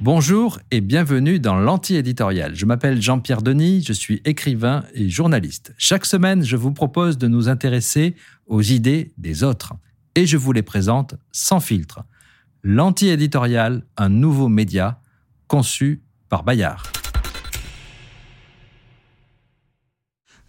Bonjour et bienvenue dans l'anti-éditorial. Je m'appelle Jean-Pierre Denis, je suis écrivain et journaliste. Chaque semaine, je vous propose de nous intéresser aux idées des autres et je vous les présente sans filtre. L'anti-éditorial, un nouveau média conçu par Bayard.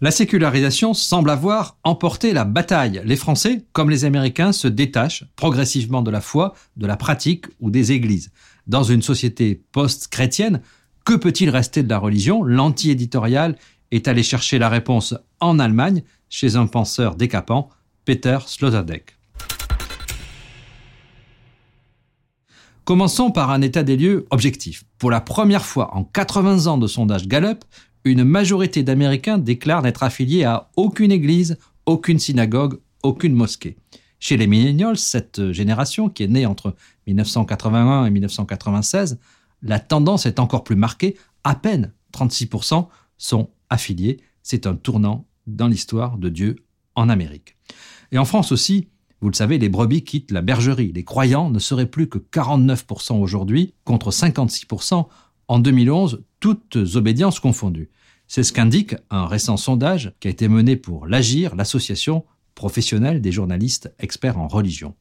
La sécularisation semble avoir emporté la bataille. Les Français, comme les Américains, se détachent progressivement de la foi, de la pratique ou des églises. Dans une société post-chrétienne, que peut-il rester de la religion? L'anti-éditorial est allé chercher la réponse en Allemagne chez un penseur décapant, Peter Sloterdijk. Commençons par un état des lieux objectif. Pour la première fois en 80 ans de sondage Gallup, une majorité d'Américains déclarent n'être affiliés à aucune église, aucune synagogue, aucune mosquée. Chez les millennials, cette génération qui est née entre 1981 et 1996, la tendance est encore plus marquée. À peine 36% sont affiliés. C'est un tournant dans l'histoire de Dieu en Amérique. Et en France aussi, vous le savez, les brebis quittent la bergerie. Les croyants ne seraient plus que 49% aujourd'hui contre 56% en 2011, toutes obédiences confondues. C'est ce qu'indique un récent sondage qui a été mené pour l'Agir, l'association professionnelle des journalistes experts en religion.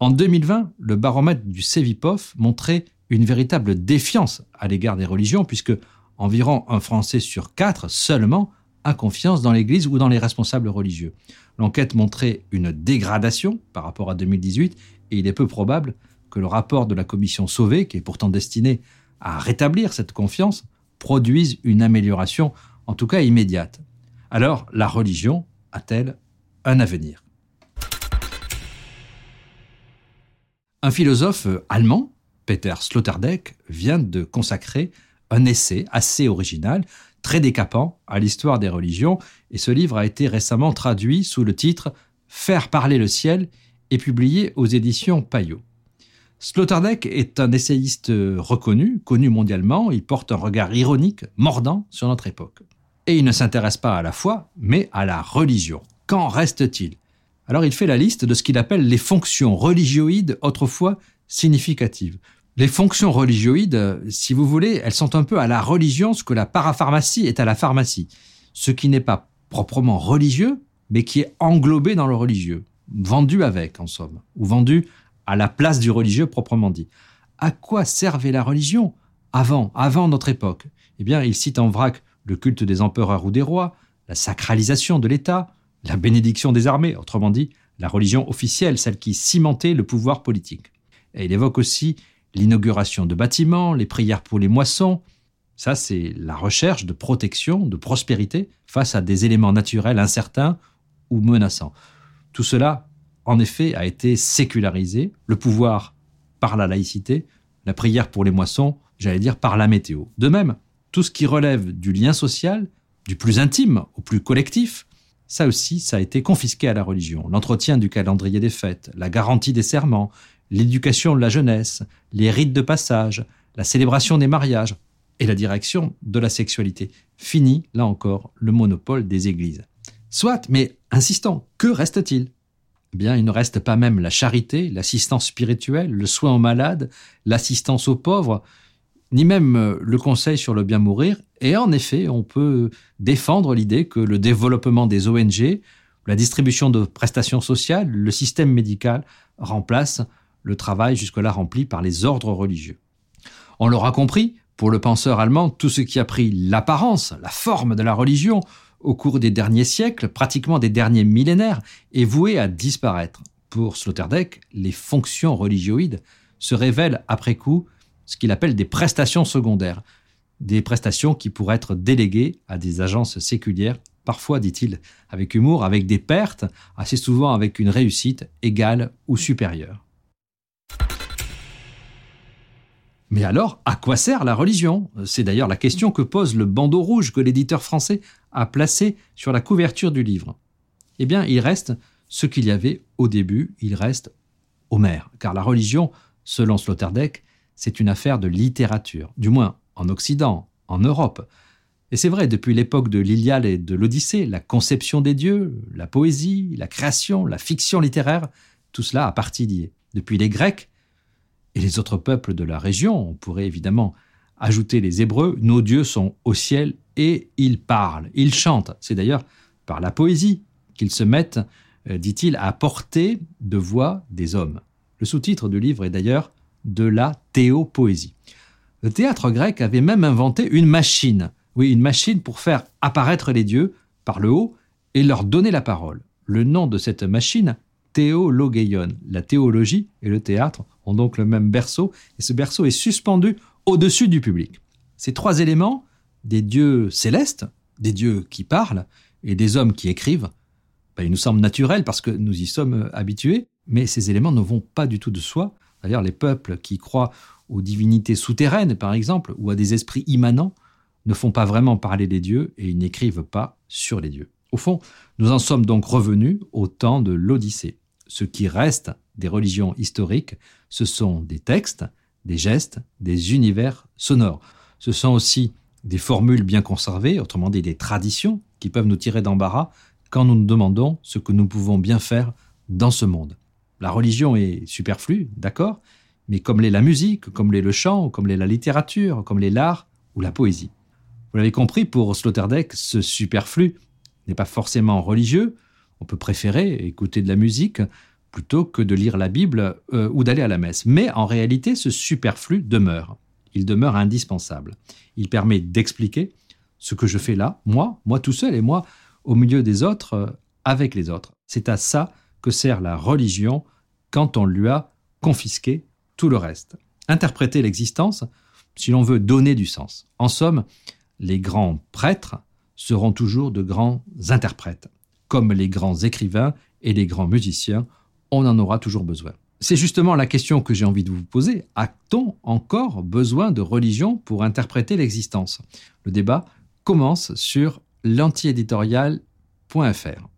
En 2020, le baromètre du CEVIPOF montrait une véritable défiance à l'égard des religions, puisque environ un Français sur quatre seulement a confiance dans l'Église ou dans les responsables religieux. L'enquête montrait une dégradation par rapport à 2018, et il est peu probable que le rapport de la commission Sauvé, qui est pourtant destiné à rétablir cette confiance, produisent une amélioration, en tout cas immédiate. Alors, la religion a-t-elle un avenir? Un philosophe allemand, Peter Sloterdijk, vient de consacrer un essai assez original, très décapant, à l'histoire des religions, et ce livre a été récemment traduit sous le titre Faire parler le ciel et publié aux éditions Payot. Sloterdijk est un essayiste reconnu, connu mondialement. Il porte un regard ironique, mordant sur notre époque. Et il ne s'intéresse pas à la foi, mais à la religion. Qu'en reste-t-il? Alors il fait la liste de ce qu'il appelle les fonctions religioïdes autrefois significatives. Les fonctions religioïdes, si vous voulez, elles sont un peu à la religion ce que la parapharmacie est à la pharmacie. Ce qui n'est pas proprement religieux, mais qui est englobé dans le religieux, vendu avec en somme, ou vendu à la place du religieux proprement dit. À quoi servait la religion avant, avant notre époque? Eh bien, il cite en vrac le culte des empereurs ou des rois, la sacralisation de l'État, la bénédiction des armées, autrement dit, la religion officielle, celle qui cimentait le pouvoir politique. Et il évoque aussi l'inauguration de bâtiments, les prières pour les moissons. Ça, c'est la recherche de protection, de prospérité face à des éléments naturels incertains ou menaçants. Tout cela en effet, a été sécularisé, le pouvoir par la laïcité, la prière pour les moissons, j'allais dire par la météo. De même, tout ce qui relève du lien social, du plus intime au plus collectif, ça aussi, ça a été confisqué à la religion. L'entretien du calendrier des fêtes, la garantie des serments, l'éducation de la jeunesse, les rites de passage, la célébration des mariages et la direction de la sexualité. Fini, là encore, le monopole des églises. Soit, mais insistons, que reste-t-il? Il ne reste pas même la charité, l'assistance spirituelle, le soin aux malades, l'assistance aux pauvres, ni même euh, le conseil sur le bien mourir. Et en effet, on peut défendre l'idée que le développement des ONG, la distribution de prestations sociales, le système médical remplace le travail jusque-là rempli par les ordres religieux. On l'aura compris, pour le penseur allemand, tout ce qui a pris l'apparence, la forme de la religion, au cours des derniers siècles, pratiquement des derniers millénaires, est voué à disparaître. Pour Sloterdijk, les fonctions religioïdes se révèlent après coup ce qu'il appelle des prestations secondaires, des prestations qui pourraient être déléguées à des agences séculières, parfois, dit-il avec humour, avec des pertes, assez souvent avec une réussite égale ou supérieure. Mais alors, à quoi sert la religion? C'est d'ailleurs la question que pose le bandeau rouge que l'éditeur français a placé sur la couverture du livre. Eh bien, il reste ce qu'il y avait au début, il reste Homère, car la religion, selon Sloterdijk, c'est une affaire de littérature, du moins en Occident, en Europe. Et c'est vrai, depuis l'époque de l'Iliade et de l'Odyssée, la conception des dieux, la poésie, la création, la fiction littéraire, tout cela a partie lié. depuis les Grecs et les autres peuples de la région. On pourrait évidemment ajouter les Hébreux. Nos dieux sont au ciel et ils parlent, ils chantent. C'est d'ailleurs par la poésie qu'ils se mettent, euh, dit-il, à porter de voix des hommes. Le sous-titre du livre est d'ailleurs de la théopoésie. Le théâtre grec avait même inventé une machine, oui, une machine pour faire apparaître les dieux par le haut et leur donner la parole. Le nom de cette machine, La théologie et le théâtre ont donc le même berceau, et ce berceau est suspendu au-dessus du public. Ces trois éléments, des dieux célestes, des dieux qui parlent, et des hommes qui écrivent, ben, ils nous semblent naturels parce que nous y sommes habitués, mais ces éléments ne vont pas du tout de soi. D'ailleurs, les peuples qui croient aux divinités souterraines, par exemple, ou à des esprits immanents, ne font pas vraiment parler des dieux et ils n'écrivent pas sur les dieux. Au fond, nous en sommes donc revenus au temps de l'Odyssée. Ce qui reste des religions historiques, ce sont des textes, des gestes, des univers sonores. Ce sont aussi des formules bien conservées, autrement dit des traditions, qui peuvent nous tirer d'embarras quand nous nous demandons ce que nous pouvons bien faire dans ce monde. La religion est superflue, d'accord, mais comme l'est la musique, comme l'est le chant, comme l'est la littérature, comme l'est l'art ou la poésie. Vous l'avez compris, pour Sloterdijk, ce superflu n'est pas forcément religieux. On peut préférer écouter de la musique plutôt que de lire la Bible euh, ou d'aller à la messe. Mais en réalité, ce superflu demeure. Il demeure indispensable. Il permet d'expliquer ce que je fais là, moi, moi tout seul et moi au milieu des autres, euh, avec les autres. C'est à ça que sert la religion quand on lui a confisqué tout le reste. Interpréter l'existence si l'on veut donner du sens. En somme, les grands prêtres seront toujours de grands interprètes. Comme les grands écrivains et les grands musiciens, on en aura toujours besoin. C'est justement la question que j'ai envie de vous poser. A-t-on encore besoin de religion pour interpréter l'existence? Le débat commence sur l'antiéditorial.fr.